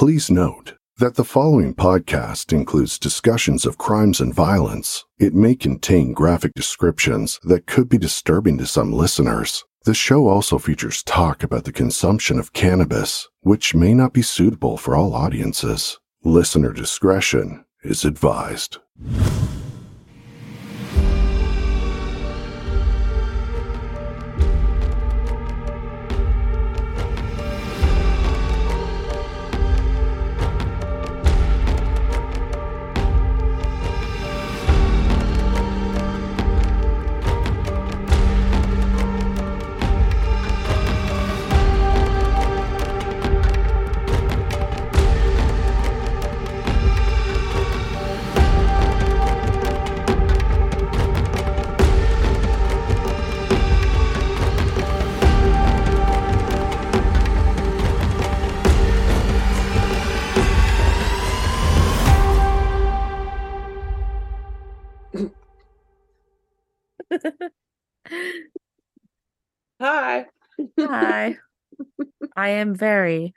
Please note that the following podcast includes discussions of crimes and violence. It may contain graphic descriptions that could be disturbing to some listeners. The show also features talk about the consumption of cannabis, which may not be suitable for all audiences. Listener discretion is advised. Hi. I am very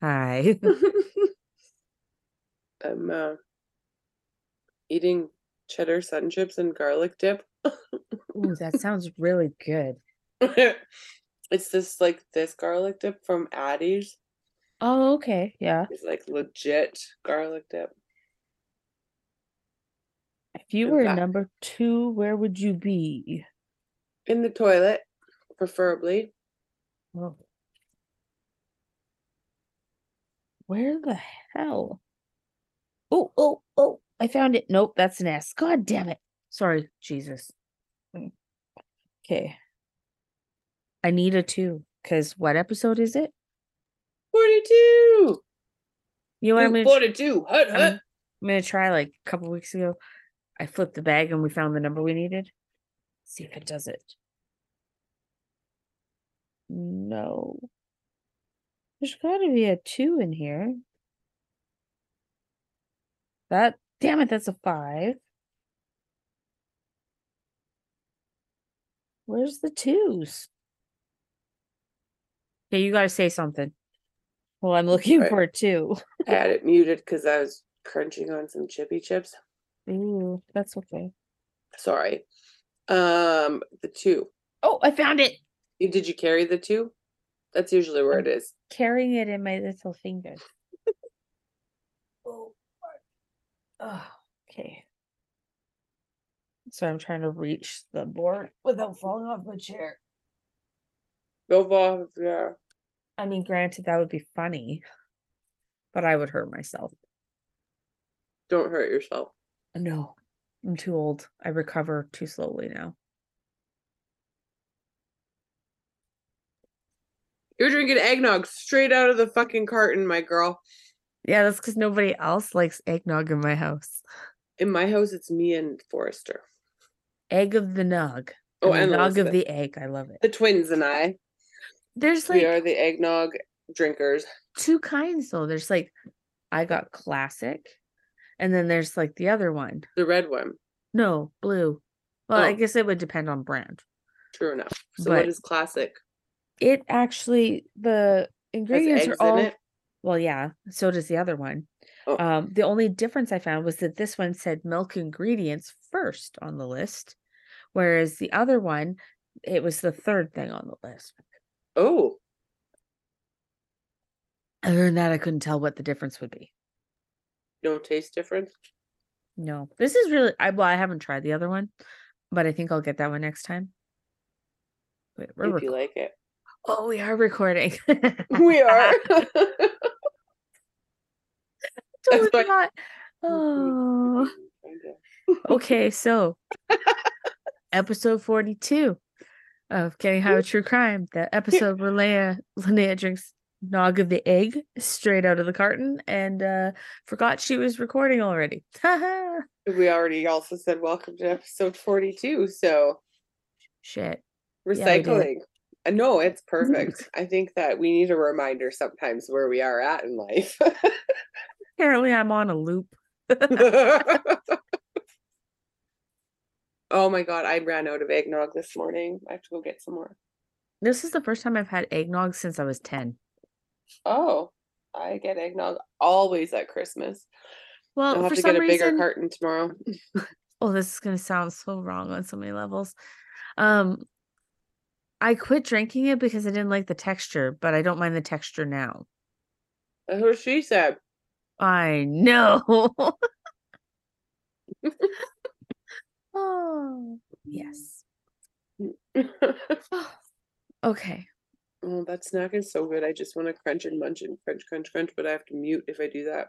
hi. I'm uh, eating cheddar sun chips and garlic dip. Ooh, that sounds really good. it's this like this garlic dip from Addie's. Oh, okay. Yeah. It's like legit garlic dip. If you In were fact- number two, where would you be? In the toilet, preferably. Oh. Where the hell? Oh, oh, oh, I found it. Nope, that's an S. God damn it. Sorry, Jesus. Hmm. Okay. I need a two. Because what episode is it? 42! You know what I'm gonna, 42! Hut, I'm, hut. I'm gonna try like a couple weeks ago. I flipped the bag and we found the number we needed. see if it does it. No. There's gotta be a two in here. That damn it, that's a five. Where's the twos? Okay, you gotta say something. Well, I'm looking Right. for a two. I had it muted because I was crunching on some chippy chips. Ooh, that's okay. Sorry. Um, the two. Oh, I found it. You- Did you carry the two? That's usually where it is. carrying it in my little finger. oh, oh, okay. So I'm trying to reach the board without falling off the chair. Go off, yeah. I mean, granted, that would be funny, but I would hurt myself. Don't hurt yourself. No, I'm too old. I recover too slowly now. You're drinking eggnog straight out of the fucking carton, my girl. Yeah, that's because nobody else likes eggnog in my house. In my house, it's me and Forrester. Egg of the nog. Oh, and and the nog of the egg. I love it. The twins and I. There's like we are the eggnog drinkers. two kinds though. There's like I got classic, and then there's like the other one. The red one. No, blue. Well, I Oh. guess it would depend on brand. True enough. So But- what is classic? It actually the ingredients are all in well, yeah. So does the other one. Oh. Um, the only difference I found was that this one said milk ingredients first on the list, whereas the other one it was the third thing on the list. Oh, Other than that, I couldn't tell what the difference would be. no taste difference. No, this is really I well, I haven't tried the other one, but I think I'll get that one next time. Wait, if you like it. Oh, we are recording. We are. Totally not. Oh, okay. So, episode forty-two of Getting High with True Crime, the episode where Leia Linnea drinks nog of the egg straight out of the carton and uh forgot she was recording already. We already also said welcome to episode 42. So Shit. recycling. Uh, no, it's perfect. I think that we need a reminder sometimes where we are at in life. Apparently, I'm on a loop. oh my god, I ran out of eggnog this morning. I have to go get some more. This is the first time I've had eggnog since I was 10. Oh, I get eggnog always at Christmas. Well, I'll have to get a bigger reason, carton tomorrow. oh, this is gonna sound so wrong on so many levels. Um, I quit drinking it because I didn't like the texture, but I don't mind the texture now. Uh, that's what she said. I know. oh, yes. Okay. oh, that snack is so good. I just want to crunch and munch and crunch, crunch, crunch, but I have to mute if I do that.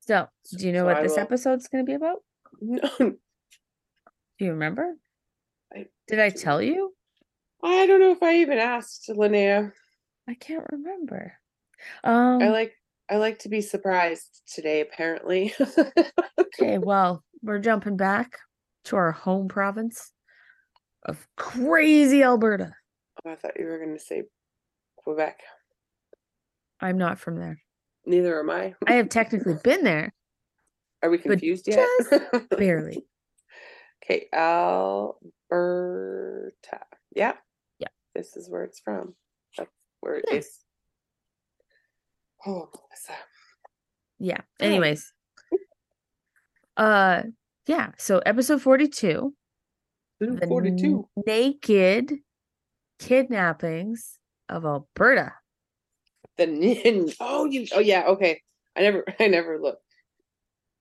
So, do you know So what I this will- episode's going to be about? No, Do you remember? I Did I tell you? I don't know if I even asked Linnea. I can't remember. Um, I like I like to be surprised today, apparently. okay, well, we're jumping back to our home province of crazy Alberta. Oh, I thought you were gonna say Quebec. I'm not from there. Neither am I. I have technically been there, Are we confused yet? barely. okay, Alberta. Yeah. This is where it's from. That's where it Yeah. is. Oh, Melissa. Yeah. Anyways. Uh yeah, so episode 42, Ooh, 42. n- naked kidnappings of Alberta. The nin. Oh, you. Oh, yeah. Okay. I never. I never looked.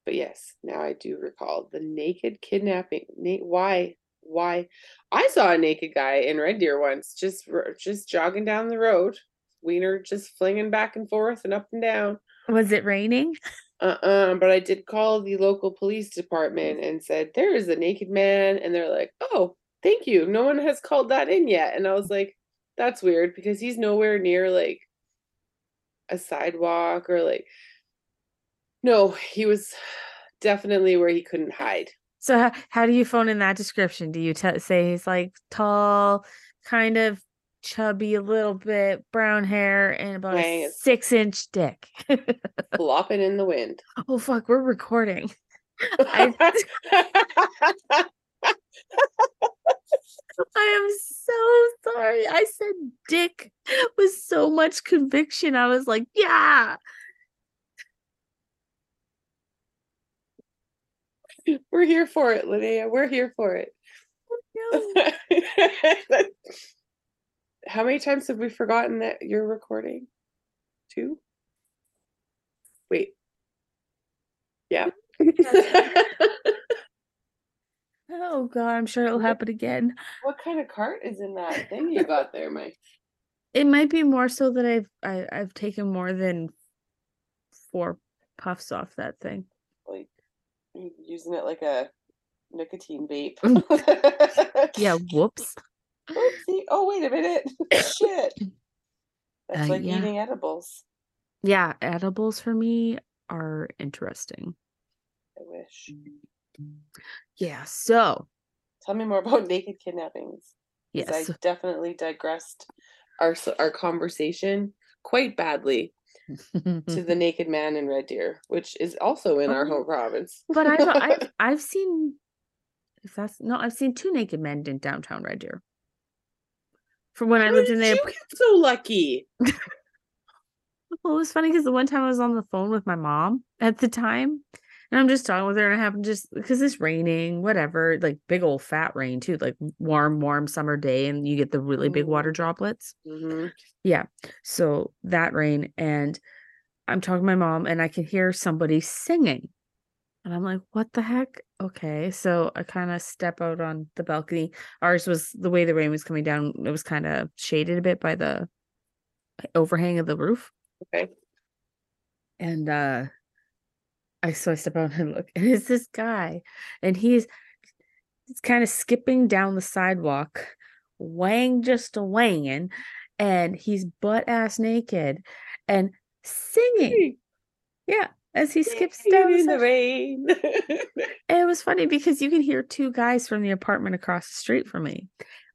But yes, now I do recall the naked kidnapping. Na- why? Why? I saw a naked guy in Red Deer once, just just jogging down the road. Wiener just flinging back and forth and up and down. Was it raining? Uh-uh, but I did call the local police department and said there is a naked man, and they're like, "Oh, thank you. No one has called that in yet." And I was like, "That's weird because he's nowhere near like a sidewalk or like." No, he was definitely where he couldn't hide. So how, how do you phone in that description? Do you t- say he's like tall, kind of chubby, a little bit, brown hair, and about Dang a six inch dick? flopping in the wind. oh fuck, we're recording. I- I am so sorry. I said dick with so much conviction. I was like, yeah. We're here for it, Linnea. We're here for it. No. How many times have we forgotten that you're recording? Two? Wait. Yeah. Oh god, I'm sure it'll happen again. what kind of cart is in that thing you got there, Mike? It might be more so that I've I, I've taken more than four puffs off that thing. Like using it like a nicotine vape. Yeah, whoops. Oopsie. Oh, wait a minute. Shit. That's Uh, like yeah. eating edibles. Yeah, edibles for me are interesting. I wish. Yeah, so Tell me more about naked kidnappings. yes. I definitely digressed our our conversation quite badly to the naked man in Red Deer, which is also in our Oh. home province. but I've I've I've seen if that's no, I've seen two naked men in downtown Red Deer. From when I How lived in there, you so lucky? Well, it was funny because the one time I was on the phone with my mom at the time, and I'm just talking with her, and I happened just because it's raining, whatever, like big old fat rain too, like warm, warm summer day, and you get the really big water Mm. droplets. hmm Yeah. So that rain, and I'm talking to my mom, and I can hear somebody singing. And I'm like, what the heck? Okay. So I kind of step out on the balcony. Ours was the way the rain was coming down, it was kind of shaded a bit by the overhang of the roof. Okay. And uh I so I step out and look, and it's this guy, and he's he's kind of skipping down the sidewalk, wang just a wanging, and he's butt ass naked and singing. Yeah, as he skips down in the rain. It was funny because you can hear two guys from the apartment across the street from me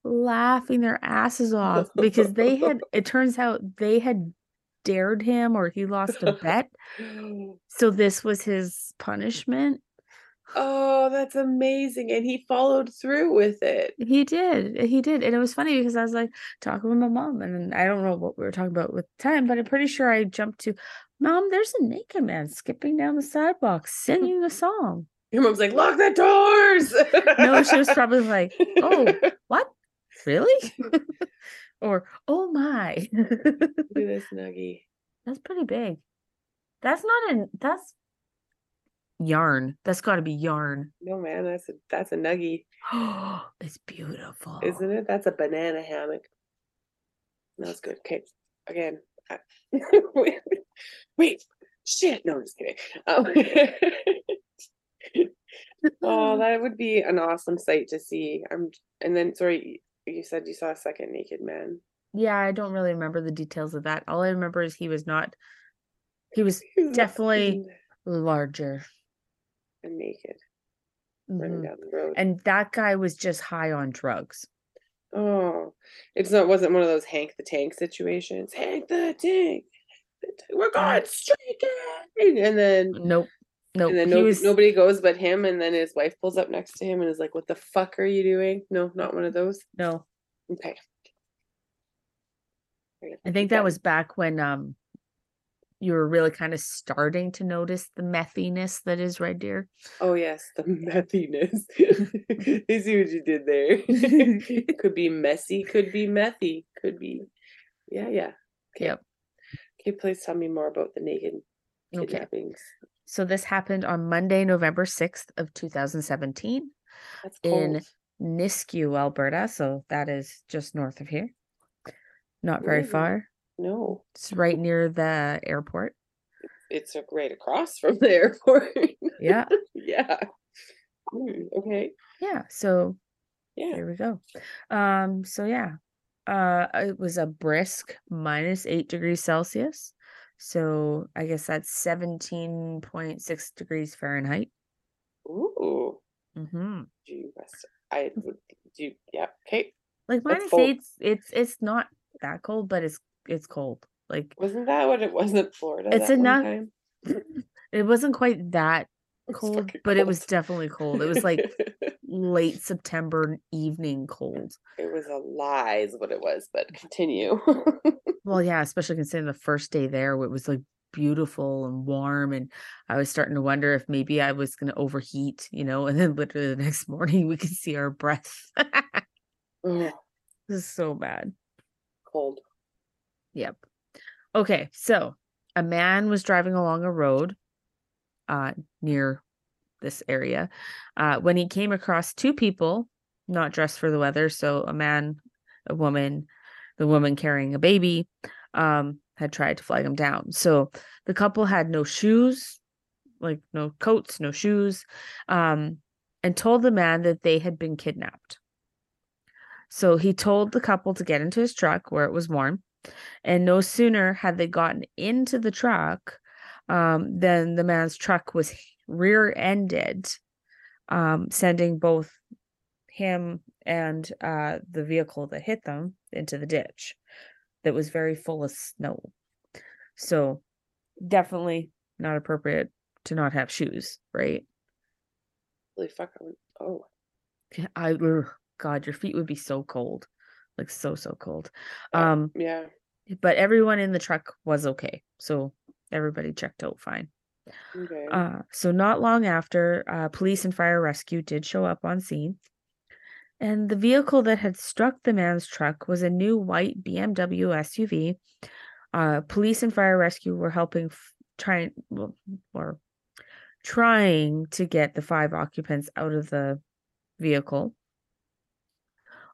laughing their asses off because they had it turns out they had dared him or he lost a bet. So this was his punishment. oh, that's amazing. And he followed through with it. He did. He did. And it was funny because I was like talking with my mom and I don't know what we were talking about with time, but I'm pretty sure I jumped to, Mom, there's a naked man skipping down the sidewalk singing a song. Your mom's like, lock the doors. No, she was probably like, oh, what? Really? or, oh my. Look at this nuggy. That's pretty big. That's not an that's yarn. That's got to be yarn. No man, that's a that's a nuggy, it's beautiful. isn't it? That's a banana hammock. That's good. Okay, again. I- wait, wait, shit. No, I'm just kidding. Um, oh, that would be an awesome sight to see. I'm, and then sorry, you said you saw a second naked man. yeah, I don't really remember the details of that. All I remember is he was not he was Definitely larger. and naked running Mhm. down the road. And that guy was just high on drugs. oh, it's not wasn't one of those Frank the Tank situations. Frank the Tank, the Tank, we're going streaking, and then Nope. Nope. and then no, was nobody goes but him, and then his wife pulls up next to him and is like, "What the fuck are you doing?" No, not one of those. no. Okay. I think that was back when um you were really kind of starting to notice the methiness that is Red Deer. Oh yes, the methiness. I see what you did there. could be messy, could be methy, could be. Yeah, yeah. Okay. Yep. Okay, please tell me more about the naked Okay. So this happened on Monday, November 6th of 2017 That's in. Nisku, Alberta. So that is just north of here. Not very far. No, It's right near the airport. it's right across from the airport. Yeah. yeah. Hmm, okay. Yeah. So Yeah. There we go. Um, so yeah. Uh it was a brisk minus eight degrees Celsius. So I guess that's 17.6 degrees Fahrenheit. Ooh. hmm Do you rest? I would do. Yeah. Okay. Like minus eight's it's it's not that cold, but it's it's cold. Like Wasn't that what it was in Florida? It's enough- time? it wasn't quite that cold, but it was definitely cold. It was like late September evening cold. it was a lie, is what it was. But continue. Well, yeah, especially considering the first day there, it was like beautiful and warm, and I was starting to wonder if maybe I was going to overheat, you know. And then literally the next morning, we could see our breath. This is so bad. cold. Yep. Okay, so a man was driving along a road uh near this area uh when he came across two people not dressed for the weather, so a man, a woman, the woman carrying a baby um had tried to flag him down. So the couple had no shoes, like no coats, no shoes, um and told the man that they had been kidnapped. So he told the couple to get into his truck where it was warm. And no sooner had they gotten into the truck um, than the man's truck was rear ended, um, sending both him and uh, the vehicle that hit them into the ditch that was very full of snow. So, definitely not appropriate to not have shoes, right? Holy fuck. Oh, I, ugh, God, your feet would be so cold, like so, so cold. uh, Um, yeah. but everyone in the truck was okay. So everybody checked out fine. Okay. Uh, so not long after, uh, police and fire rescue did show up on scene. And the vehicle that had struck the man's truck was a new white BMW SUV. Uh, police and fire rescue were helping f- trying well, or trying to get the five occupants out of the vehicle.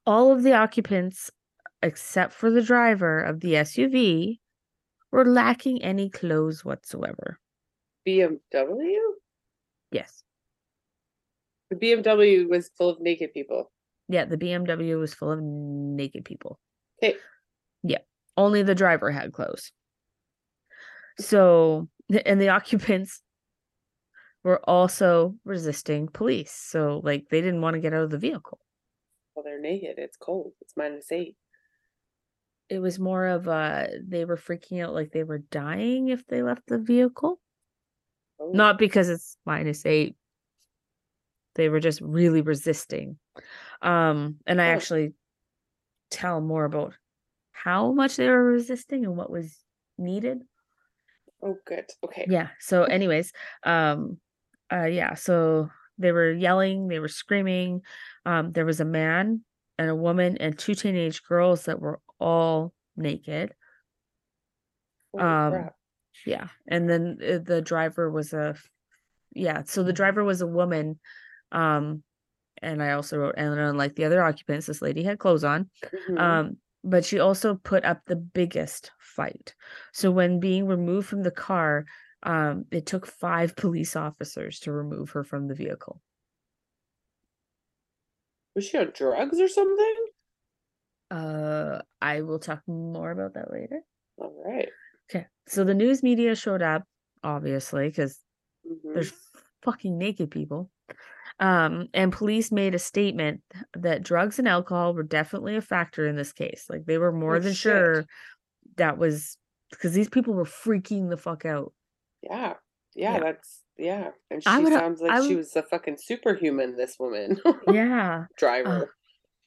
All of the occupants, except for the driver of the SUV, were lacking any clothes whatsoever. BMW? Yes. The BMW was full of naked people. Yeah, the BMW was full of naked people. Okay. Yeah. Only the driver had clothes. So, and the occupants were also resisting police. So, like, they didn't want to get out of the vehicle. Well, they're naked. It's cold. It's minus eight. It was more of a, they were freaking out like they were dying if they left the vehicle. Oh, Not because it's minus eight. They were just really resisting. Um, and I Oh. actually tell more about how much they were resisting and what was needed. Oh, good. Okay. Yeah. So, anyways, um, uh, yeah. So they were yelling, they were screaming. Um, there was a man and a woman and two teenage girls that were all naked. Holy Um, crap. Yeah. And then uh, the driver was a, yeah. So the driver was a woman. Um, and I also wrote, and unlike the other occupants, this lady had clothes on. Mhm. Um, but she also put up the biggest fight. So when being removed from the car, um, it took five police officers to remove her from the vehicle. Was she on drugs or something? Uh, I will talk more about that later. All right. Okay. So the news media showed up, obviously, because Mhm. there's fucking naked people. Um, and police made a statement that drugs and alcohol were definitely a factor in this case. Like they were more Oh, than shit. sure that was because these people were freaking the fuck out. Yeah. Yeah, Yeah. that's yeah. And she would- sounds like I she was a fucking superhuman, this woman. Yeah. Driver.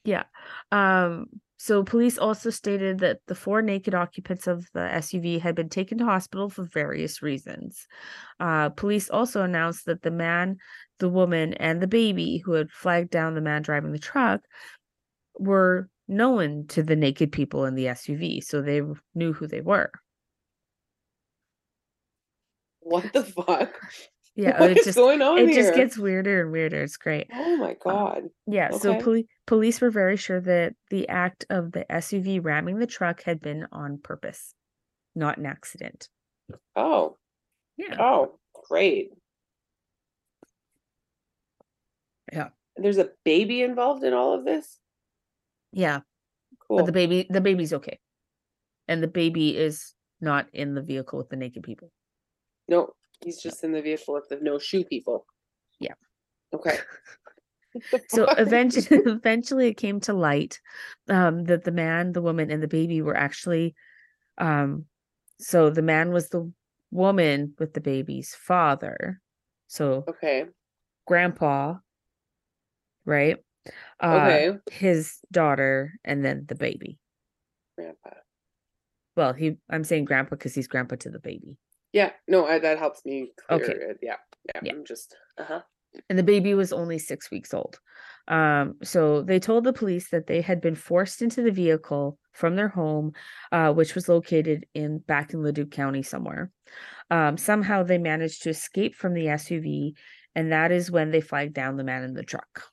Yeah. Um, so police also stated that the four naked occupants of the SUV had been taken to hospital for various reasons. Uh, police also announced that the man, the woman, and the baby who had flagged down the man driving the truck were known to the naked people in the SUV, so they knew who they were. What the fuck? Yeah, what is just going on it here? just gets weirder and weirder. It's great. Oh my uh, god. Yeah, so Okay. poli- police were very sure that the act of the SUV ramming the truck had been on purpose, not an accident. Oh. Yeah. Oh, great. Yeah. There's a baby involved in all of this? Yeah, Cool. but the baby the baby's okay. And the baby is not in the vehicle with the naked people. No, he's just in the vehicle with the no shoe people. Yeah. Okay. So eventually eventually it came to light um that the man, the woman and the baby were actually um so the man was the woman with the baby's father. So Okay. grandpa, right? Uh, Okay. His daughter, and then the baby. Grandpa. Well, he, I'm saying grandpa because he's grandpa to the baby, Yeah, no, I, that helps me clear Okay. it. Yeah, yeah, Yeah. I'm just uh-huh. and the baby was only six weeks old. Um, so they told the police that they had been forced into the vehicle from their home, uh, which was located in back in Leduc County somewhere. Um, somehow they managed to escape from the SUV, and that is when they flagged down the man in the truck.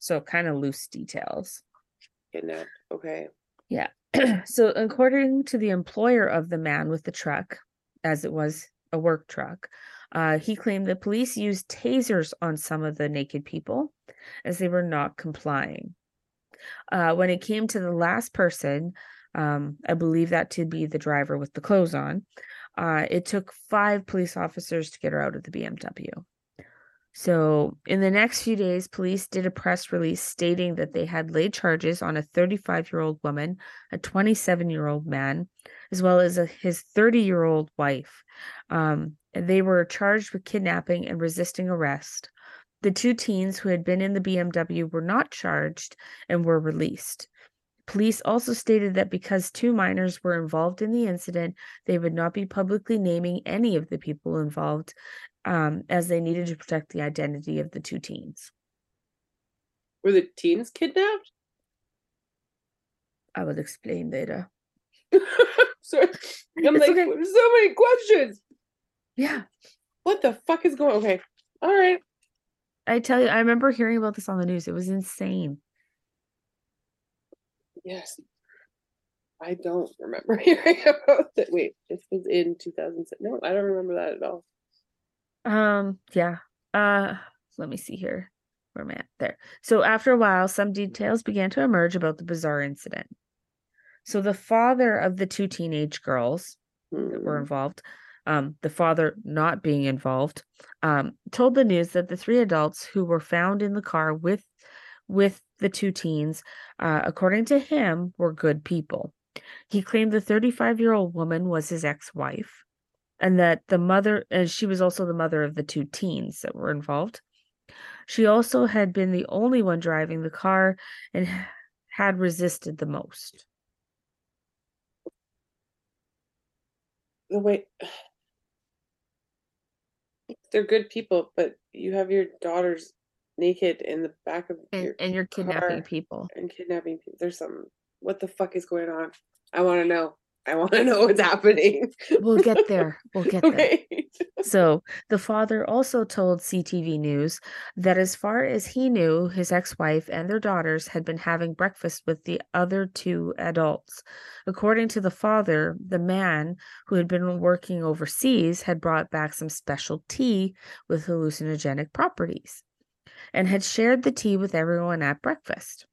So kind of loose details. Kidnapped. Okay. so according to the employer of the man with the truck as it was a work truck uh, he claimed the police used tasers on some of the naked people as they were not complying. Uh, when it came to the last person um, i believe that to be the driver with the clothes on uh, it took five police officers to get her out of the bmw so, in the next few days, police did a press release stating that they had laid charges on a 35 year old woman, a 27 year old man, as well as a, his 30 year old wife. Um, they were charged with kidnapping and resisting arrest. The two teens who had been in the BMW were not charged and were released. Police also stated that because two minors were involved in the incident, they would not be publicly naming any of the people involved um, as they needed to protect the identity of the two teens. Were the teens kidnapped? I will explain later. Sorry. I'm It's like, okay. so many questions. Yeah. What the fuck is going Okay. All right. I tell you, I remember hearing about this on the news. It was insane. Yes. I don't remember hearing about that. Wait, this was in 2007. No, I don't remember that at all. Um, yeah. Uh, let me see here. Where am I at? There. So after a while, some details began to emerge about the bizarre incident. So the father of the two teenage girls that were Hmm. involved, um, the father not being involved, um, told the news that the three adults who were found in the car with with the two teens, uh, according to him, were good people. He claimed the 35 year old woman was his ex wife, and that the mother, and she was also the mother of the two teens that were involved. She also had been the only one driving the car and had resisted the most. the way they're good people, but you have your daughters naked in the back of and, your and you're kidnapping people. and kidnapping people. There's some. What the fuck is going on? I want to know. I want to know what's happening. We'll get there. We'll get there. So the father also told CTV News that as far as he knew, his ex wife and their daughters had been having breakfast with the other two adults. According to the father, the man who had been working overseas had brought back some special tea with hallucinogenic properties and had shared the tea with everyone at breakfast.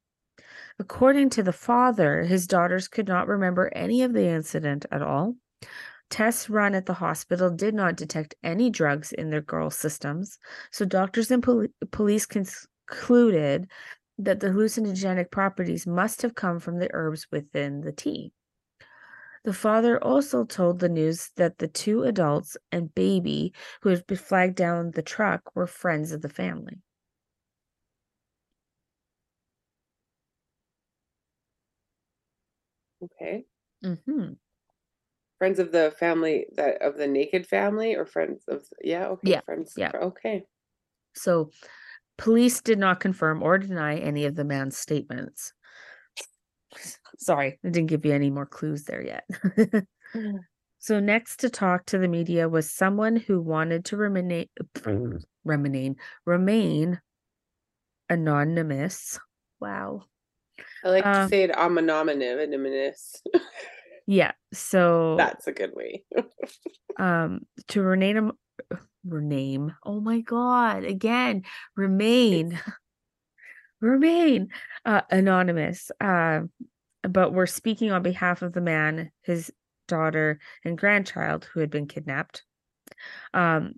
According to the father, his daughters could not remember any of the incident at all. Tests run at the hospital did not detect any drugs in their girls' systems, so doctors and pol- police concluded that the hallucinogenic properties must have come from the herbs within the tea. The father also told the news that the two adults and baby who had been flagged down the truck were friends of the family. Okay. hmm Friends of the family that of the naked family or friends of yeah okay Yeah, friends yeah. okay So, police did not confirm or deny any of the man's statements. Sorry, I didn't give you any more clues there yet. so, next to talk to the media was someone who wanted to remain remain remain anonymous. Wow. I like to Um, say it anonymous. Yeah. So That's a good way. um to rename rename. Oh my god. Again, remain. remain uh anonymous. Uh but we're speaking on behalf of the man, his daughter and grandchild who had been kidnapped. Um,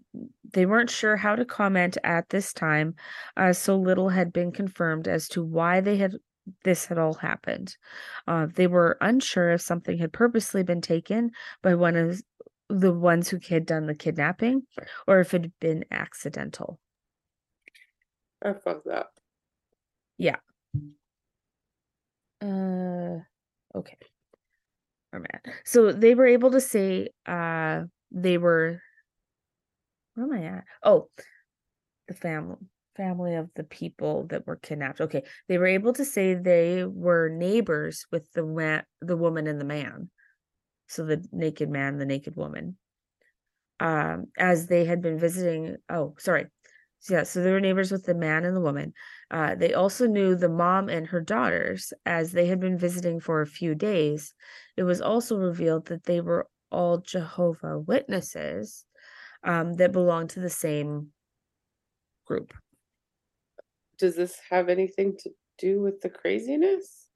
they weren't sure how to comment at this time, uh, so little had been confirmed as to why they had this had all happened. Uh, they were unsure if something had purposely been taken by one of the ones who had done the kidnapping, or if it had been accidental. I fucked up. Yeah. Uh, okay. Where am I at? So they were able to say uh they were where am I at? Oh, the family family of the people that were kidnapped. Okay. They were able to say they were neighbors with the man the woman and the man. So the naked man, the naked woman. Um, as they had been visiting oh, sorry. So, yeah, so they were neighbors with the man and the woman. Uh, they also knew the mom and her daughters as they had been visiting for a few days. It was also revealed that they were all Jehovah Witnesses um, that belonged to the same group. Does this have anything to do with the craziness?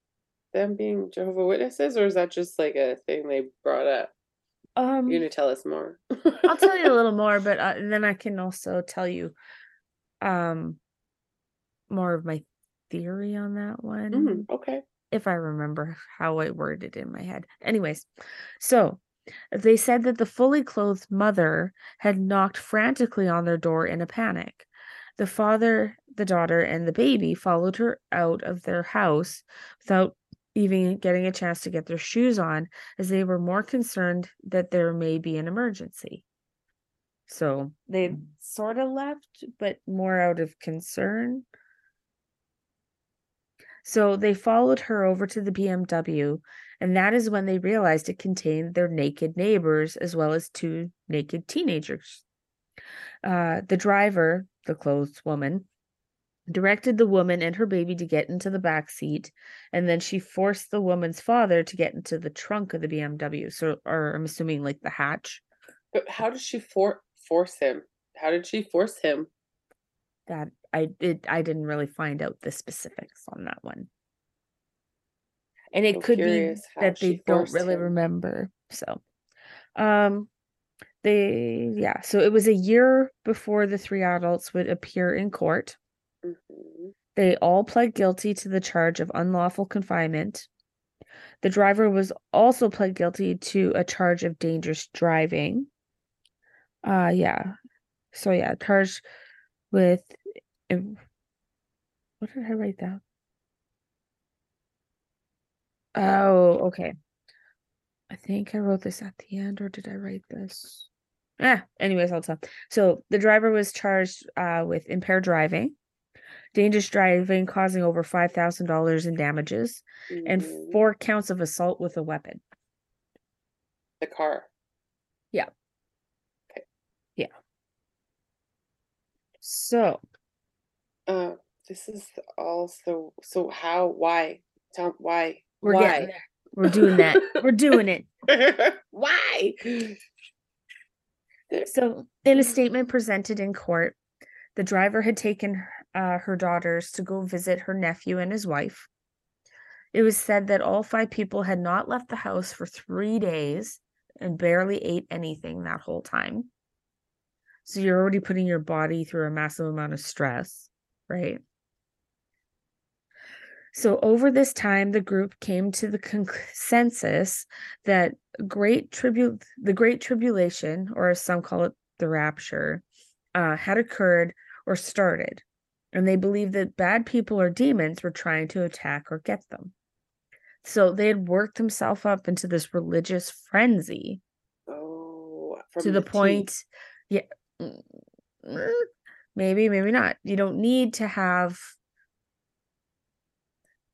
Them being Jehovah Witnesses, or is that just like a thing they brought up? Um, You're gonna tell us more. I'll tell you a little more, but uh, then I can also tell you um, more of my theory on that one. Mm, okay. if I remember how I worded it in my head. Anyways, so they said that the fully clothed mother had knocked frantically on their door in a panic. The father, the daughter, and the baby followed her out of their house without even getting a chance to get their shoes on, as they were more concerned that there may be an emergency. So they sort of left, but more out of concern. So they followed her over to the BMW, and that is when they realized it contained their naked neighbors as well as two naked teenagers. Uh, the driver, the clothed woman, directed the woman and her baby to get into the back seat, and then she forced the woman's father to get into the trunk of the BMW. So, or I'm assuming like the hatch. But how did she for- force him? How did she force him? That I did. I didn't really find out the specifics on that one. And it So could be that they don't really him. remember. So, um, they yeah. So it was a year before the three adults would appear in court. Mhm. They all pled guilty to the charge of unlawful confinement. The driver was also pled guilty to a charge of dangerous driving. Uh yeah. So yeah, charged with what did I write down? Oh, okay. I think I wrote this at the end, or did I write this? Yeah. Anyways, I'll tell. So the driver was charged uh, with impaired driving, dangerous driving, causing over five thousand dollars in damages, and Mhm. four counts of assault with a weapon. the car. Yeah. Okay. Yeah. So Uh, this is also so how why tell why we're why getting. We're doing that. we're doing it. why So, in a statement presented in court, the driver had taken uh, her daughters to go visit her nephew and his wife. It was said that all five people had not left the house for three days and barely ate anything that whole time. So, you're already putting your body through a massive amount of stress, right? So, over this time, the group came to the consensus that great tribute the great tribulation or as some call it the rapture uh, had occurred or started and they believed that bad people or demons were trying to attack or get them so they had worked themselves up into this religious frenzy oh to the, tea. point yeah mm, maybe maybe not you don't need to have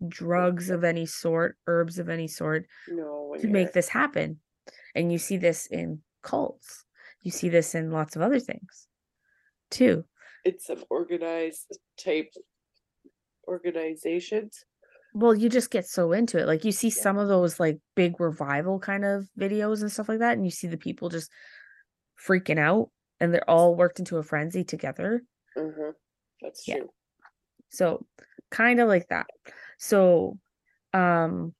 drugs of any sort herbs of any sort no to make this happen. And you see this in cults. You see this in lots of other things too. It's some organized type organizations Well, you just get so into it. Like you see Yeah. some of those like big revival kind of videos and stuff like that, and you see the people just freaking out and they're all worked into a frenzy together. uh-huh. that's Yeah. true So kind of like that. So um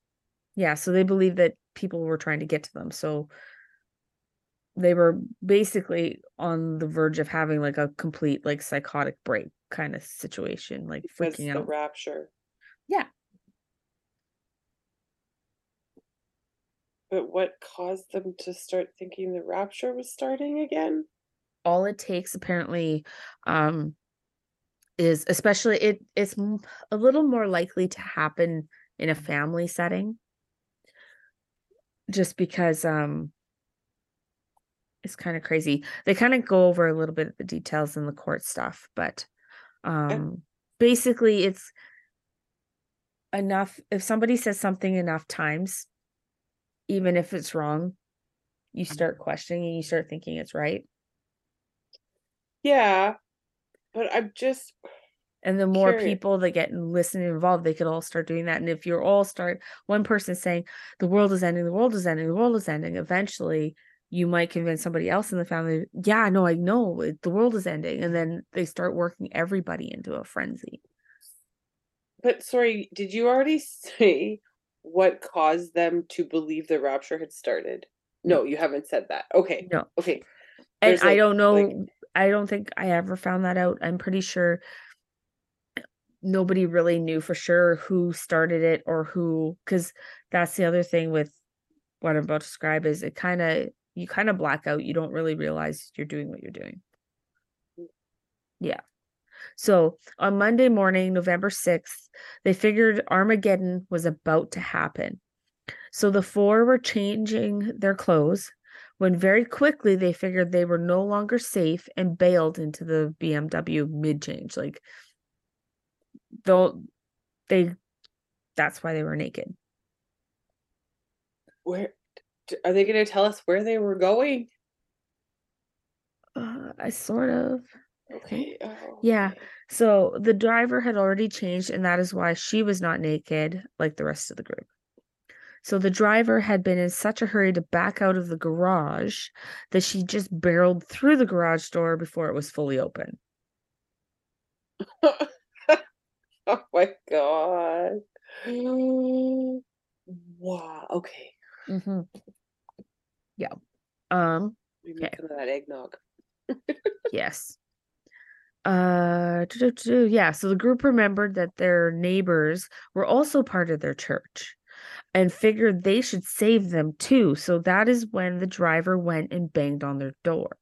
yeah, so they believe that people were trying to get to them. So they were basically on the verge of having like a complete like psychotic break kind of situation, like because freaking the out. rapture Yeah. but what caused them to start thinking the rapture was starting again All it takes apparently um is especially it it's a little more likely to happen in a family setting just because um it's kind of crazy. They kind of go over a little bit of the details in the court stuff, but um basically it's enough if somebody says something enough times even if it's wrong you start questioning and you start thinking it's right. Yeah but i'm just and the more people that get and listen and involved they could all start doing that. And if you're all start one person saying the world is ending the world is ending the world is ending eventually you might convince somebody else in the family yeah no i know it, the world is ending and then they start working everybody into a frenzy But sorry, did you already say what caused them to believe the rapture had started? No, you haven't said that. Okay. no Okay. and There's, i don't know like- i don't think i ever found that out i'm pretty sure nobody really knew for sure who started it or who because that's the other thing with what i'm about to describe is it kind of you kind of black out you don't really realize you're doing what you're doing mm. yeah so on monday morning november 6th they figured armageddon was about to happen so the four were changing their clothes when very quickly they figured they were no longer safe and bailed into the BMW mid change. Like, though they, that's why they were naked. Where are they going to tell us where they were going? Uh, I sort of. Okay. Oh, Yeah. okay. So the driver had already changed, and that is why she was not naked like the rest of the group. So the driver had been in such a hurry to back out of the garage that she just barreled through the garage door before it was fully open. oh my god. wow. Okay. Hmm Yeah. Um. We Okay. some of that eggnog. Yes. Uh, doo-doo-doo, yeah. So the group remembered that their neighbors were also part of their church and figured they should save them too. So that is when the driver went and banged on their door.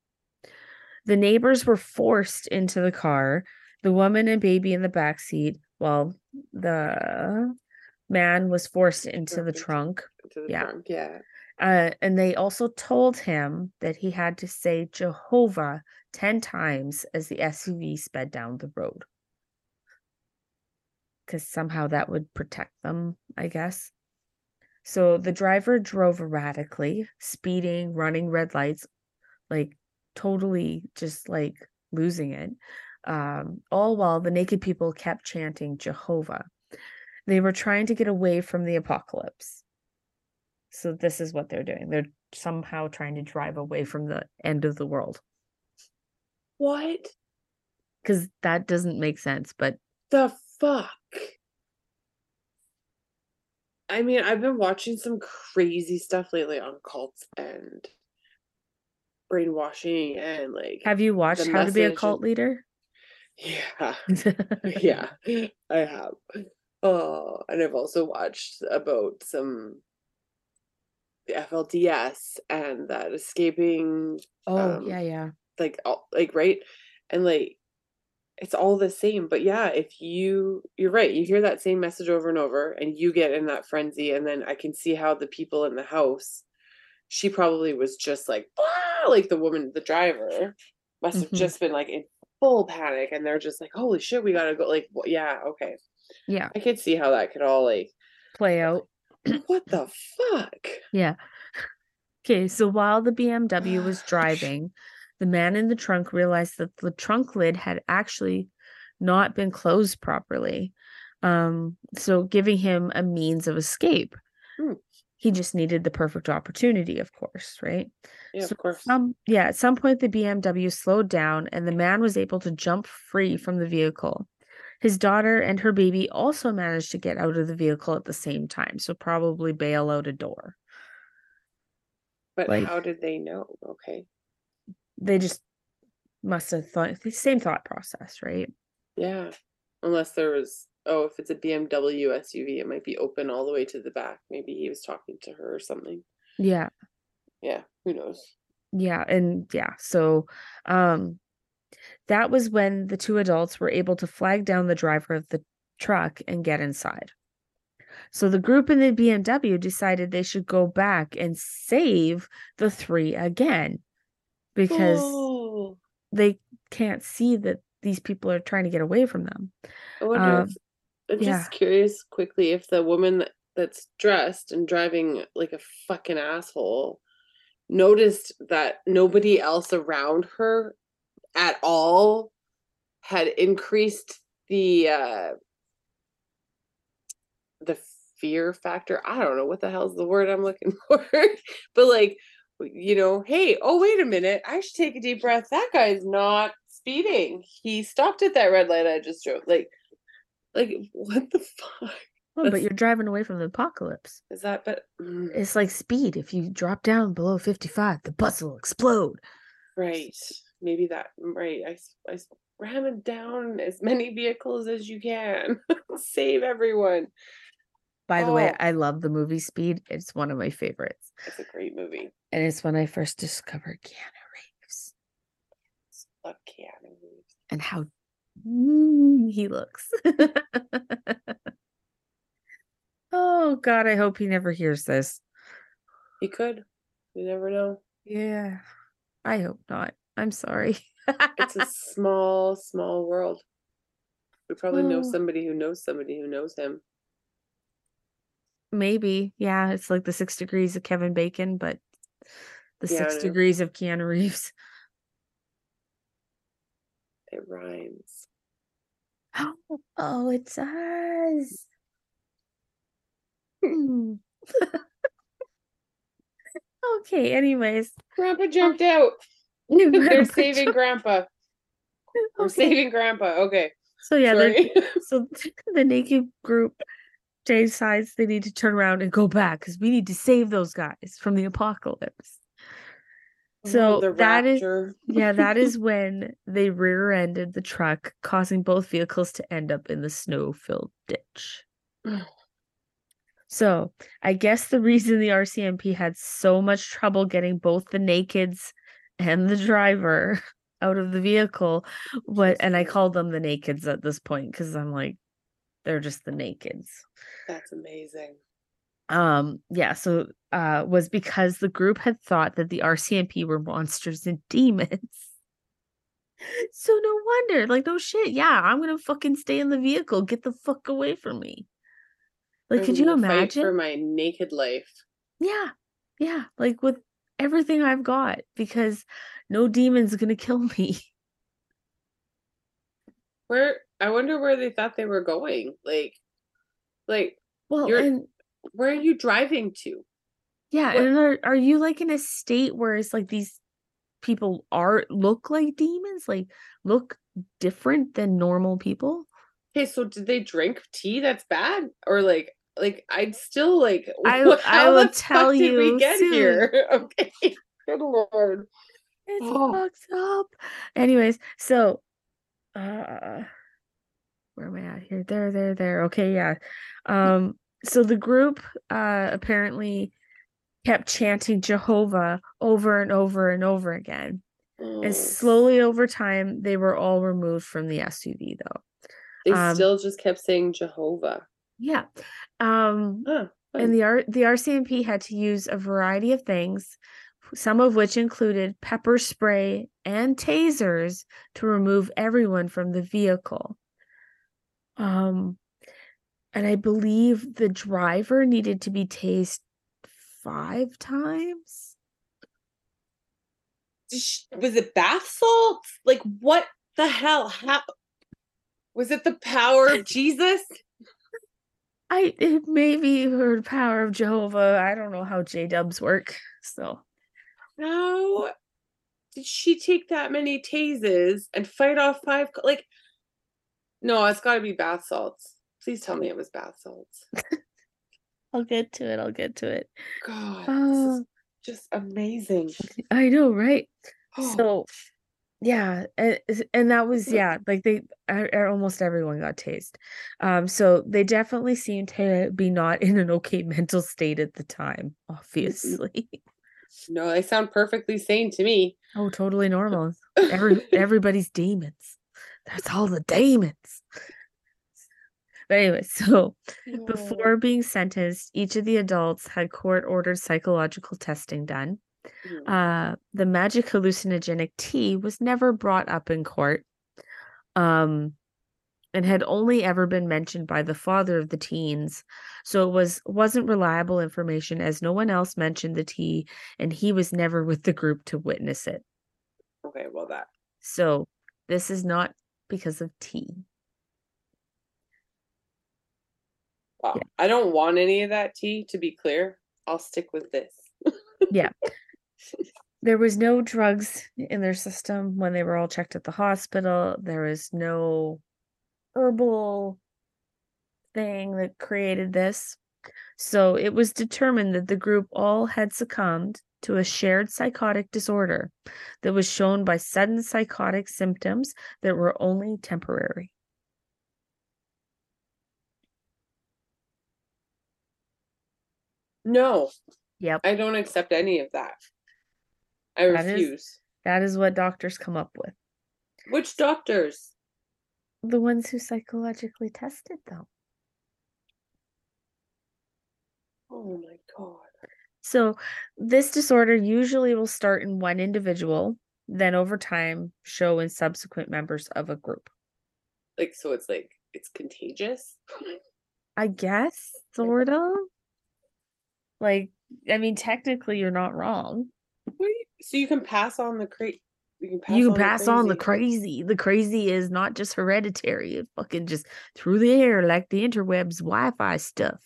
The neighbors were forced into the car, the woman and baby in the back seat, while the man was forced into the trunk. To the Yeah. trunk. Yeah. Uh, and they also told him that he had to say Jehovah 10 times as the SUV sped down the road. Because somehow that would protect them, I guess. So the driver drove erratically, speeding, running red lights, like totally just like losing it. Um, all while the naked people kept chanting Jehovah. They were trying to get away from the apocalypse. So this is what they're doing. They're somehow trying to drive away from the end of the world. What Because that doesn't make sense, but the fuck? I mean, I've been watching some crazy stuff lately on cults and brainwashing and like have you watched How to Be a Cult and- Leader? yeah, yeah, I have. Oh, and I've also watched about some the FLDS and that escaping Oh, Um, yeah, yeah. like all, like right and like it's all the same but yeah if you you're right you hear that same message over and over and you get in that frenzy and then i can see how the people in the house she probably was just like "Ah!" like the woman the driver must have Mhm. just been like in full panic and they're just like holy shit we gotta go like wh- yeah okay Yeah. i could see how that could all like Play out. What the fuck Yeah. Okay, so while the BMW was driving, the man in the trunk realized that the trunk lid had actually not been closed properly. Um, so giving him a means of escape. Hmm. He just needed the perfect opportunity, of course, right? yeah So of course Um, yeah, at some point the BMW slowed down and the man was able to jump free from the vehicle. His daughter and her baby also managed to get out of the vehicle at the same time, so probably bail out a door. but like- how did they know okay They just must have thought the same thought process, right? Yeah. Unless there was oh, if it's a BMW SUV, it might be open all the way to the back. Maybe he was talking to her or something. Yeah, Yeah, who knows? yeah, and yeah. So, um, that was when the two adults were able to flag down the driver of the truck and get inside. So the group in the BMW decided they should go back and save the three again because Oh, they can't see that these people are trying to get away from them. I wonder um, if I'm yeah. just curious quickly if the woman that, that's dressed and driving like a fucking asshole noticed that nobody else around her at all had increased the uh the fear factor. I don't know what the hell's the word I'm looking for. but like you know, hey, oh wait a minute, I should take a deep breath. That guy's not speeding. He stopped at that red light I just drove. Like like what the fuck Oh, but you're driving away from the apocalypse. is that? But mm, It's like speed. If you drop down below 55, the bus will explode. right, maybe that right. I, I ram it down as many vehicles as you can. Save everyone. By the way, Oh. I love the movie Speed. It's one of my favorites. It's a great movie. And it's when I first discovered Keanu Reeves Love Keanu Reeves. and how mm, he looks. oh, God, I hope he never hears this. He could. You never know. Yeah, I hope not. I'm sorry. It's a small, small world. We probably know Oh. somebody who knows somebody who knows him. Maybe. Yeah, it's like the six degrees of Kevin Bacon, but the Yeah, six degrees of Keanu Reeves. It rhymes. Oh, it does. Hmm. okay, anyways. Grandpa jumped out. They're saving Grandpa. We're Okay, saving Grandpa. Okay. So yeah, so the naked group decides they need to turn around and go back because we need to save those guys from the apocalypse. Oh, so Oh, is rapture. yeah, that is when they rear-ended the truck, causing both vehicles to end up in the snow-filled ditch. So I guess the reason the RCMP had so much trouble getting both the nakeds and the driver out of the vehicle, what and I called them the nakeds at this point because I'm like, they're just the nakeds. That's amazing. Um, yeah, so uh was because the group had thought that the RCMP were monsters and demons. So no wonder, like no shit. Yeah, I'm gonna fucking stay in the vehicle. Get the fuck away from me. Like, I'm could you imagine? for my naked life? Yeah, yeah, like with everything I've got, because no demon's gonna kill me. Where I wonder where they thought they were going. Like, like Well, You're- and where are you driving to? yeah, what- and are are you like in a state where it's like these people are look like demons, like look different than normal people? Okay, so did they drink tea that's bad, or like, like I'd still like. I- what- I will tell you we get soon. here? Okay, good lord. It's Oh. fucked up. Anyways, so uh where am I at here? There, there, there. Okay, yeah. Um, so the group uh apparently kept chanting Jehovah over and over and over again. Oh, And slowly over time, they were all removed from the SUV though. they um, still just kept saying Jehovah. Yeah. Um fun. and the R- the RCMP had to use a variety of things, some of which included pepper spray and tasers to remove everyone from the vehicle. Um, and I believe the driver needed to be tased five times. Was it bath salts? Like what the hell? How was it the power of Jesus? I it may be her power of Jehovah. I don't know how J Dubs work. So How did she take that many tases and fight off five? Like, no, it's got to be bath salts. Please tell me it was bath salts. I'll get to it. I'll get to it. God, this Uh, is just amazing. I know, right? Oh, So, yeah, and, and that was yeah, like they almost everyone got tased. Um, so they definitely seemed to be not in an okay mental state at the time, obviously. no, they sound perfectly sane to me. oh, totally normal. Every everybody's demons. That's all the demons. But anyway, so Oh, before being sentenced, each of the adults had court ordered psychological testing done. Mhm. uh the magic hallucinogenic tea was never brought up in court um and had only ever been mentioned by the father of the teens so it was wasn't reliable information as no one else mentioned the tea and he was never with the group to witness it okay, well that so this is not because of tea wow. I don't want any of that tea. To be clear, I'll stick with this. there was no drugs in their system when they were all checked at the hospital. There was no herbal thing that created this. So it was determined that the group all had succumbed to a shared psychotic disorder that was shown by sudden psychotic symptoms that were only temporary. No, Yep. I don't accept any of that. I That is- refuse. That is what doctors come up with. Which doctors? The ones who psychologically tested them. Oh my god. So, this disorder usually will start in one individual, then over time show in subsequent members of a group. Like so it's like it's contagious? I guess, sort of. Like, I mean, technically, you're not wrong. What do you- so you can pass on the cra- you can pass you on can pass on the crazy. crazy. The crazy is not just hereditary, It fucking just through the air like the interwebs Wi Fi stuff.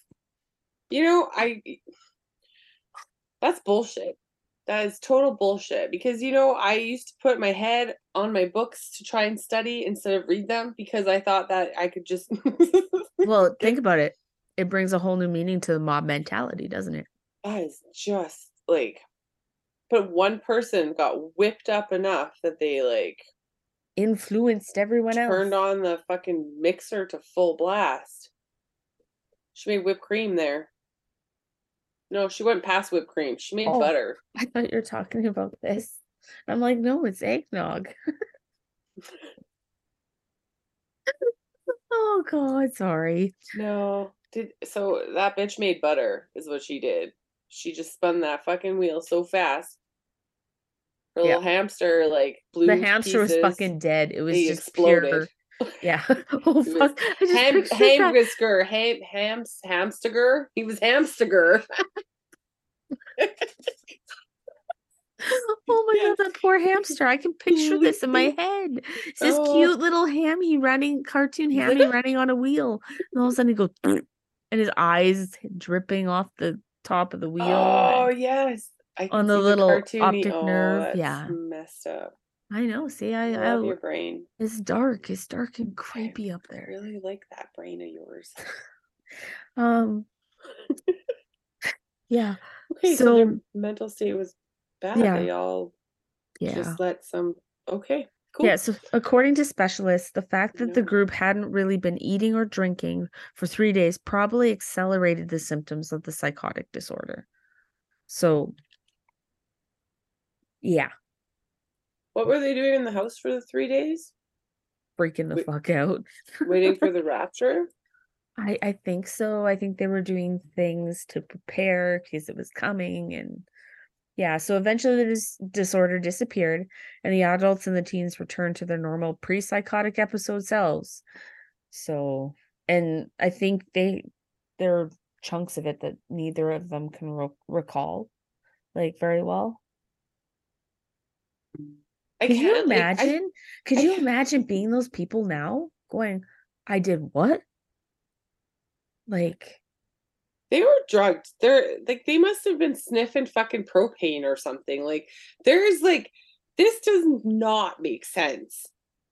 You know, I that's bullshit. That is total bullshit because you know, I used to put my head on my books to try and study instead of read them because I thought that I could just Well, think about it. It brings a whole new meaning to the mob mentality, doesn't it? that is just like but one person got whipped up enough that they like Influenced everyone turned else. Turned on the fucking mixer to full blast. She made whipped cream there. No, she went past whipped cream. She made Oh. butter. I thought you were talking about this. I'm like, no, it's eggnog. oh God, sorry. No. did so that bitch made butter is what she did. She just spun that fucking wheel so fast. Her Yeah. little hamster like blew. The hamster was fucking dead. It was He just exploded. pure. Yeah. oh fuck! Ham pictured ham hams hamster. He was hamster. Oh my god, that poor hamster! I can picture this in my head. It's this Oh. cute little hammy running, cartoon hammy running on a wheel, and all of a sudden he goes, and his eyes dripping off the top of the wheel. Oh yes, I On the little cartoony- optic oh, nerve, yeah. messed up. I know. See, I, I love I your brain. it's dark. It's dark and creepy up there. I really like that brain of yours. Um. Yeah. Okay, so, their mental state was bad. Yeah. They all Yeah. just let some. Okay, cool. Yeah, so according to specialists, the fact that the group hadn't really been eating or drinking for three days probably accelerated the symptoms of the psychotic disorder. So, yeah, What were they doing in the house for the three days? freaking the Wait- fuck out. Waiting for the rapture? I I think so. I think they were doing things to prepare because it was coming, and yeah. So eventually, the dis- disorder disappeared, and the adults and the teens returned to their normal pre-psychotic episode selves. So, and I think they there are chunks of it that neither of them can re- recall, like very well. I Could you can't, like, I- imagine? Could I you imagine being those people now, going, "I did what?" Like. They were drugged. They're like they must have been sniffing fucking propane or something. Like there's like this does not make sense.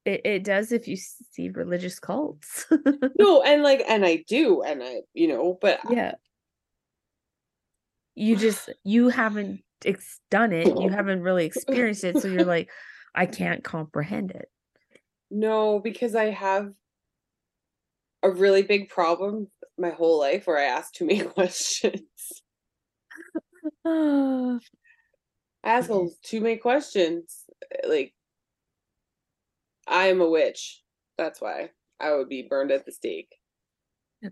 It, it does if you see religious cults. No, and like and I do, and I you know, but yeah. You just you haven't ex- done it. You haven't really experienced it, so you're like, I can't comprehend it. No, because I have a really big problem my whole life where I ask too many questions. I ask too many questions. eh, Like, I am a witch. That's why I would be burned at the stake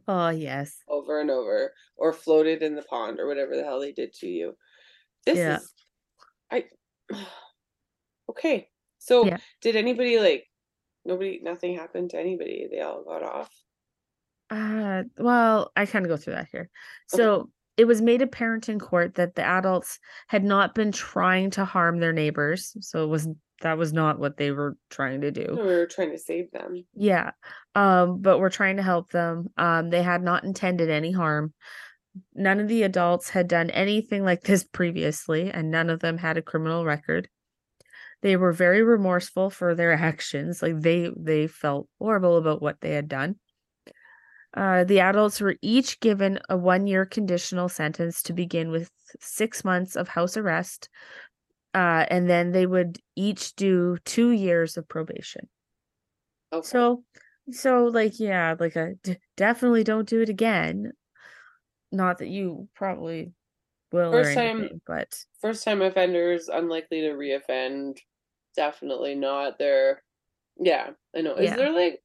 oh yes. over and over, or floated in the pond, or whatever the hell they did to you. This Yeah. is, I. Okay, so Yeah. did anybody like? Nobody, nothing happened to anybody. They all got off. Uh well, I kind of go through that here. Okay. So it was made apparent in court that the adults had not been trying to harm their neighbors. So it was that was not what they were trying to do. We were trying to save them. Yeah. Um, but we're trying to help them. Um, they had not intended any harm. None of the adults had done anything like this previously, and none of them had a criminal record. They were very remorseful for their actions. Like they they felt horrible about what they had done. Uh, the adults were each given a one year conditional sentence to begin with six months of house arrest. Uh, and then they would each do two years of probation. Okay. So, so like, yeah, like a d- definitely don't do it again. Not that you probably will First or time- but first time offenders unlikely to reoffend definitely not there yeah i know is Yeah. there like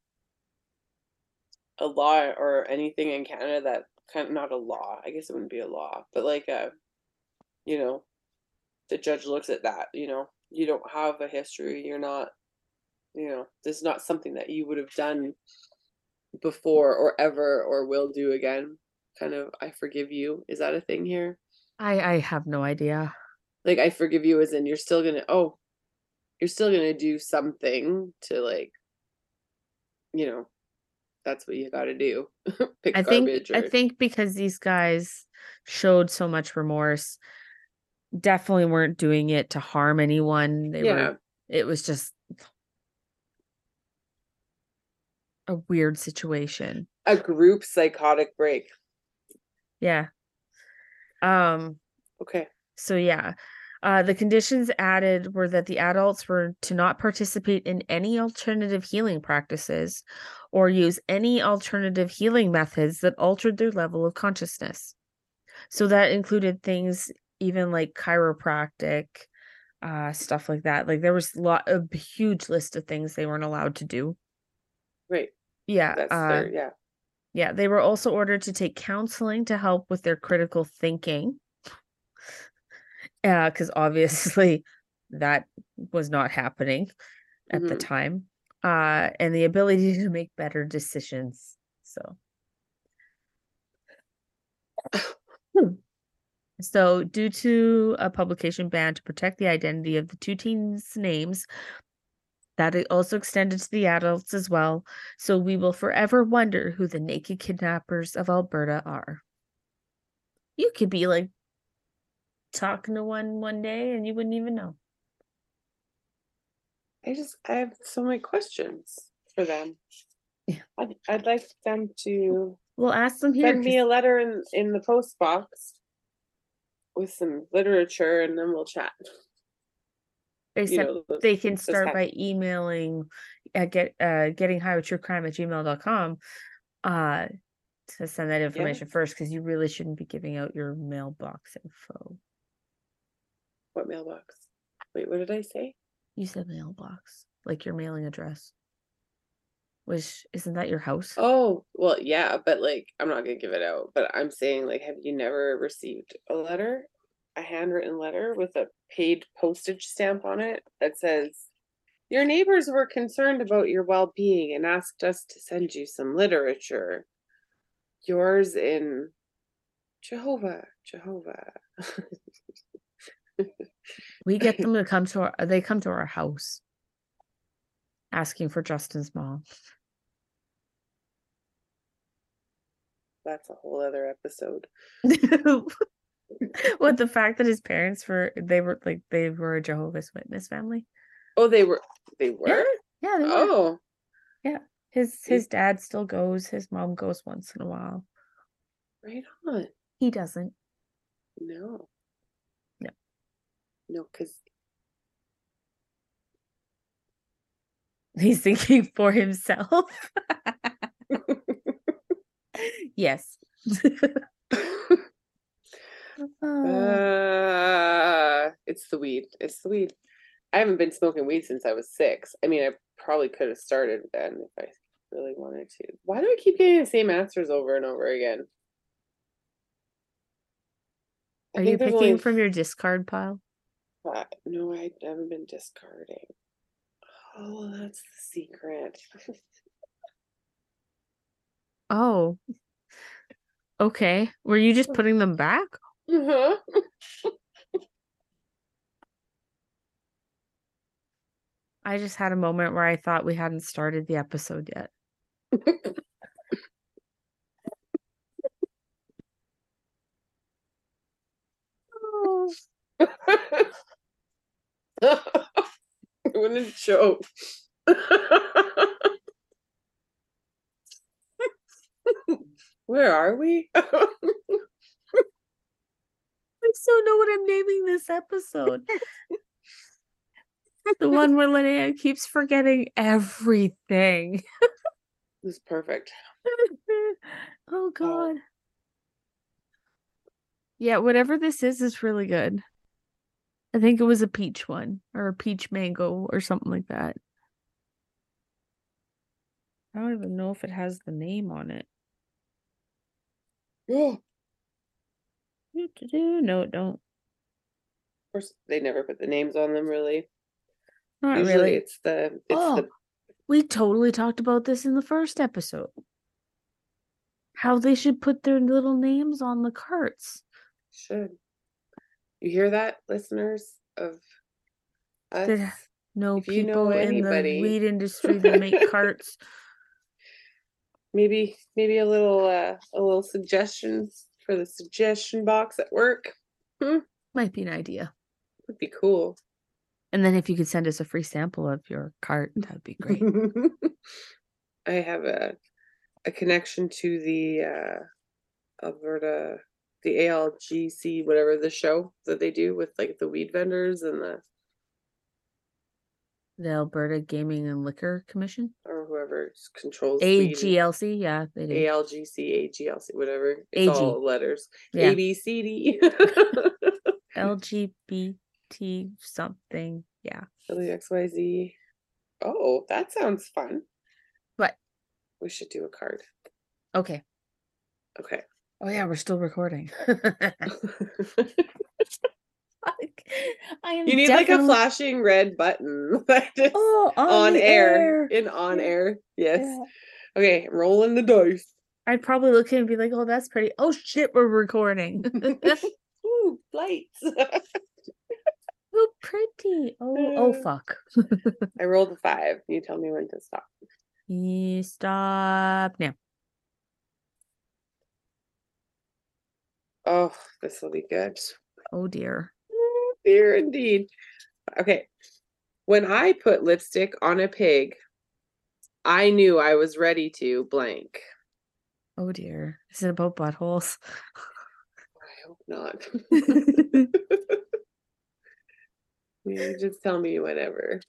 a law or anything in canada that kind of not a law i guess it wouldn't be a law but like a you know the judge looks at that you know you don't have a history you're not you know this is not something that you would have done before or ever or will do again kind of i forgive you is that a thing here I I have no idea. like I forgive you as in you're still gonna oh you're still gonna do something to like you know that's what you gotta do pick I think garbage I think because these guys showed so much remorse, definitely weren't doing it to harm anyone. They yeah were it was just a weird situation. a group psychotic break Yeah. Um okay so yeah. Uh the conditions added were that the adults were to not participate in any alternative healing practices or use any alternative healing methods that altered their level of consciousness. So that included things even like chiropractic uh stuff like that. Like there was a lot a huge list of things they weren't allowed to do. right Yeah. that's uh their yeah Yeah, they were also ordered to take counseling to help with their critical thinking. Yeah, because obviously that was not happening at the Mhm. time. Uh, and the ability to make better decisions. So, Hmm. so due to a publication ban to protect the identity of the two teens' names, that it also extended to the adults as well. So we will forever wonder who the naked kidnappers of Alberta are. You could be like talking to one one day and you wouldn't even know. I just I have so many questions for them. Yeah. I'd, I'd like them to We'll ask them here. send me a letter in in the post box with some literature, and then we'll chat. they You said know, they can start by emailing at get uh getting high with true crime at gmail.com uh to send that information first because you really shouldn't be giving out your mailbox info. What mailbox? Wait, what did I say? You said mailbox, like your mailing address. Which isn't that your house? Oh, well, yeah, but like I'm not gonna give it out. But I'm saying, like, have you never received a letter, a handwritten letter with a paid postage stamp on it that says, "Your neighbors were concerned about your well-being and asked us to send you some literature." Yours in Jehovah, Jehovah. We get them to come to our they come to our house asking for Justin's mom. That's a whole other episode. what the fact that his parents were they were like they were a Jehovah's Witness family? Oh, they were. They were. Yeah, they were. Oh, Yeah. His his dad still goes, his mom goes once in a while. right on. He doesn't. No. No, because He's thinking for himself. yes. Uh, it's the weed. It's the weed. I haven't been smoking weed since I was six. I mean, I probably could have started then if I really wanted to. Why do I keep getting the same answers over and over again? I Are you picking only from your discard pile? Fi- No, I haven't been discarding. Oh, that's the secret. Oh. Okay. Were you just putting them back? uh-huh. I just had a moment where I thought we hadn't started the episode yet. Oh. I wouldn't choke. Where are we? I still know what I'm naming this episode. the one where Linnea keeps forgetting everything. this is perfect. Oh, oh god. Yeah, whatever this is is really good. I think it was a peach one or a peach mango or something like that. I don't even know if it has the name on it. Oh, of Doo-doo-doo. No, it don't. Of course, they never put the names on them. Really, Not usually really. it's the it's Oh, the we totally talked about this in the first episode. How they should put their little names on the carts. should. You hear that, listeners of us? No people know in the weed industry that make carts. Maybe maybe a little uh, a little suggestions for the suggestion box at work Might be an idea. would be cool. And then if you could send us a free sample of your cart, that would be great. I have a a connection to the uh Alberta the ALGC whatever the show that they do with like the weed vendors and the the Alberta Gaming and Liquor Commission. or whoever controls weed. AGLC, yeah, they do. ALGC AGLC whatever it's AG. all letters yeah. A B C D LGBT something. Yeah. W X Y Z oh that sounds fun What? we should do a card Okay. Okay. Oh yeah, we're still recording. I am You need like a flashing red button that is oh, on, on the air. in on Yeah. air. Yes. Yeah. Okay, rolling the dice. I'd probably look at it and be like, "Oh, that's pretty." Oh shit, we're recording. Ooh, lights. oh, pretty. Oh, oh, Uh. fuck. I rolled a five. You tell me when to stop. You stop now. Oh, this will be good. Oh dear. Oh, dear indeed. Okay. When I put lipstick on a pig, I knew I was ready to blank. Oh dear. Is it about buttholes? I hope not. you just tell me whenever.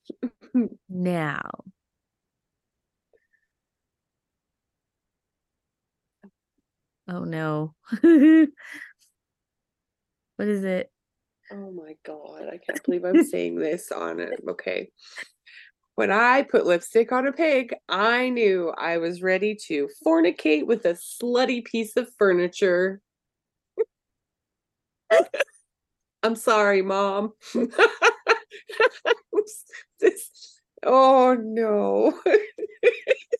now. Oh no. What is it? Oh my god, I can't believe I'm saying this on it. Okay. When I put lipstick on a pig, I knew I was ready to fornicate with a slutty piece of furniture. I'm sorry, mom. This- oh no.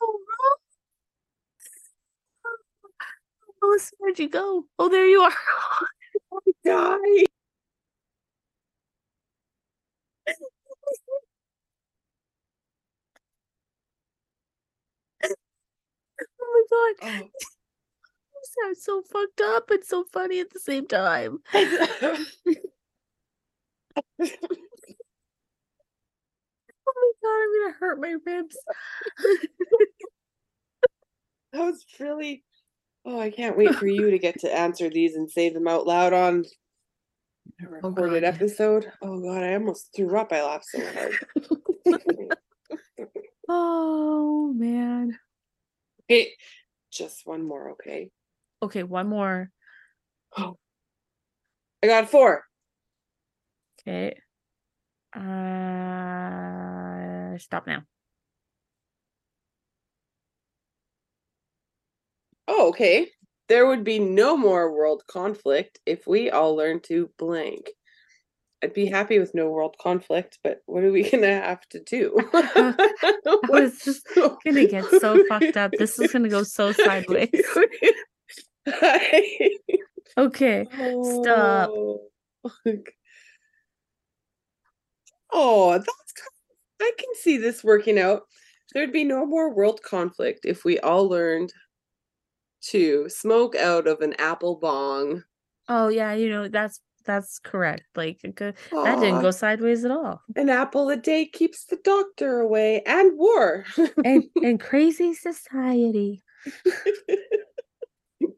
So wrong. Oh, Melissa, where'd you go? Oh, there you are. I Die. oh my god. Oh. You sound so fucked up and so funny at the same time. Oh my god, I'm gonna hurt my ribs. That was really. Oh, I can't wait for you to get to answer these and say them out loud on a Oh, recorded God. episode. Oh god, I almost threw up. I laughed so hard. oh man. okay, just one more, okay? Okay, one more. Oh. I got four. Okay. Uh stop now. Oh, okay. There would be no more world conflict if we all learned to blank. I'd be happy with no world conflict, but what are we gonna have to do? I was just gonna get so fucked up. This is gonna go so sideways. Okay. Stop. Oh, oh that's kind I can see this working out. There'd be no more world conflict if we all learned to smoke out of an apple bong. Oh yeah, you know, that's that's correct. Like that didn't go sideways at all. An apple a day keeps the doctor away and war. And and crazy society.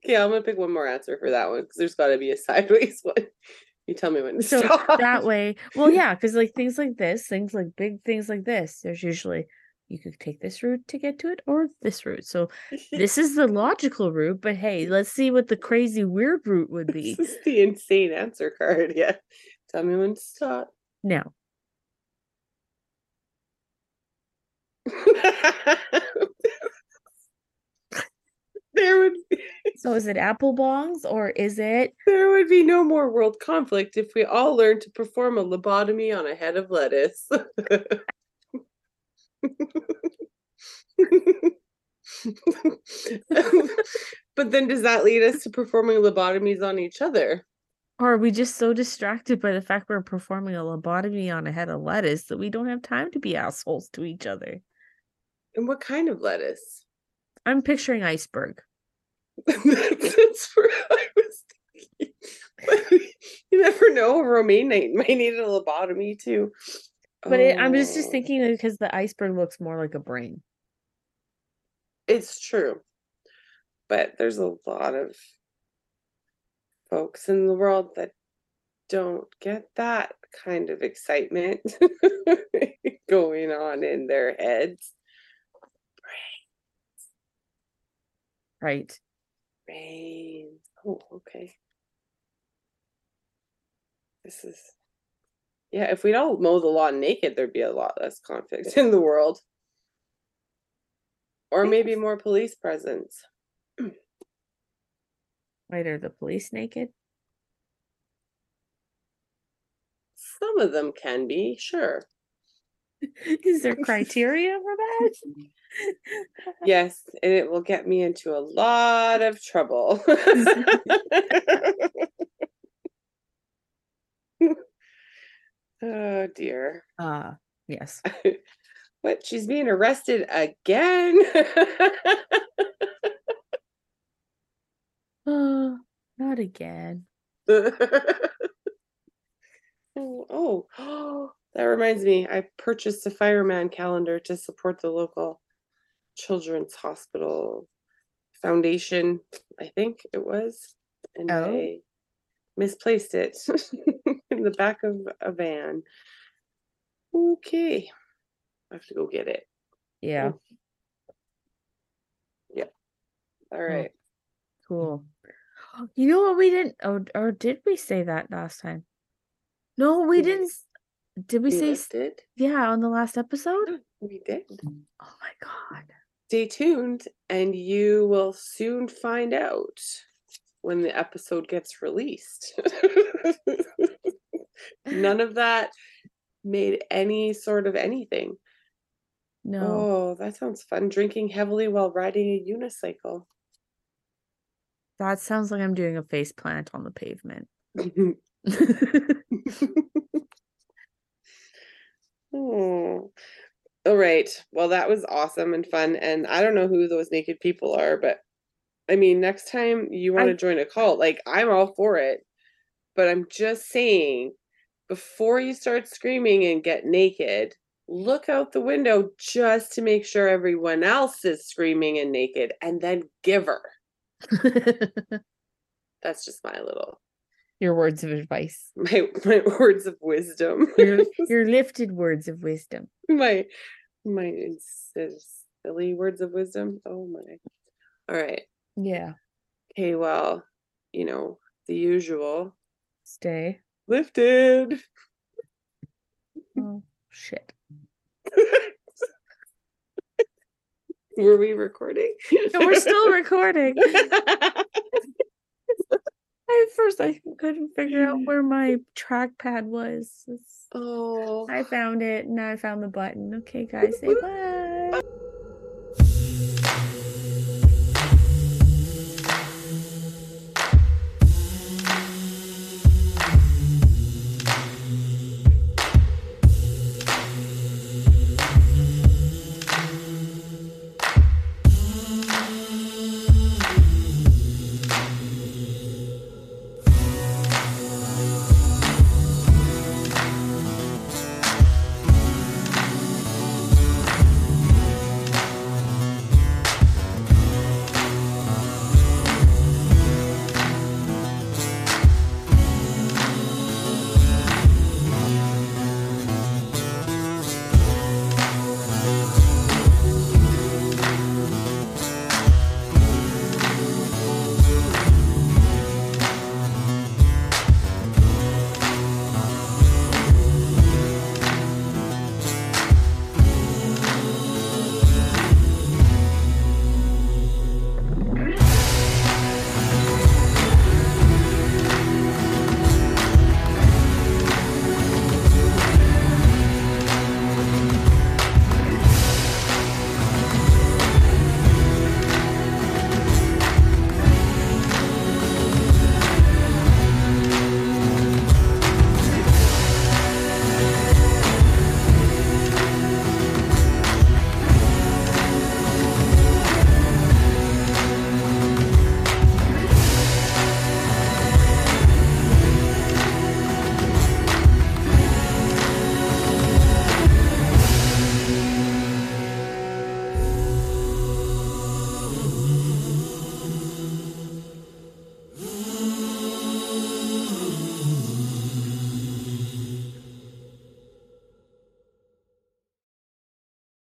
yeah, I'm gonna pick one more answer for that one because there's got to be a sideways one. You tell me when to So stop. that way, well, yeah, because like things like this, things like big things like this, there's usually you could take this route to get to it or this route. So this is the logical route, but hey, let's see what the crazy weird route would be. This is the insane answer card. Yeah. Tell me when to stop. Now, there would be, so is it apple bongs or is it there would be no more world conflict if we all learned to perform a lobotomy on a head of lettuce. But then does that lead us to performing lobotomies on each other? or are we just so distracted by the fact we're performing a lobotomy on a head of lettuce that we don't have time to be assholes to each other? And what kind of lettuce? I'm picturing iceberg. That's where I was thinking. You never know. Romaine might, might need a lobotomy too. But it, I'm just just Oh, thinking because the iceberg looks more like a brain. It's true. But there's a lot of folks in the world that don't get that kind of excitement going on in their heads. Right. Rains. Oh, okay. This is yeah, if we don't mow the lawn naked, there'd be a lot less conflict in the world. Or maybe more police presence. Wait, are the police naked? Some of them can be, sure. Is there criteria for that? Yes, and it will get me into a lot of trouble. Oh dear. Uh yes. What? She's being arrested again? Oh, not again. oh, oh, that reminds me. I purchased a fireman calendar to support the local children's hospital foundation, I think it was. And Oh. I misplaced it in the back of a van. Okay. I have to go get it. Yeah, Yeah. All right. cool. You know what we didn't oh or did we say that last time? No, we We- didn't did we We say listed. yeah on the last episode? We did. Oh my god. Stay tuned and you will soon find out when the episode gets released. None of that made any sort of anything. No. Oh, that sounds fun. Drinking heavily while riding a unicycle. That sounds like I'm doing a face plant on the pavement. Oh. All right. Well, that was awesome and fun. And I don't know who those naked people are, but I mean, next time you want to I- join a cult, like I'm all for it. But I'm just saying, before you start screaming and get naked, look out the window just to make sure everyone else is screaming and naked, and then give her. That's just my little Your words of advice. my my words of wisdom. Your your lifted words of wisdom. my my silly words of wisdom. Oh my. All right. Yeah. Okay, well, you know, the usual. Stay. Lifted. Oh shit. Were we recording? No, we're still recording. At first I couldn't figure out where my trackpad was. It's- oh. I found it and I found the button. Okay, guys, say bye.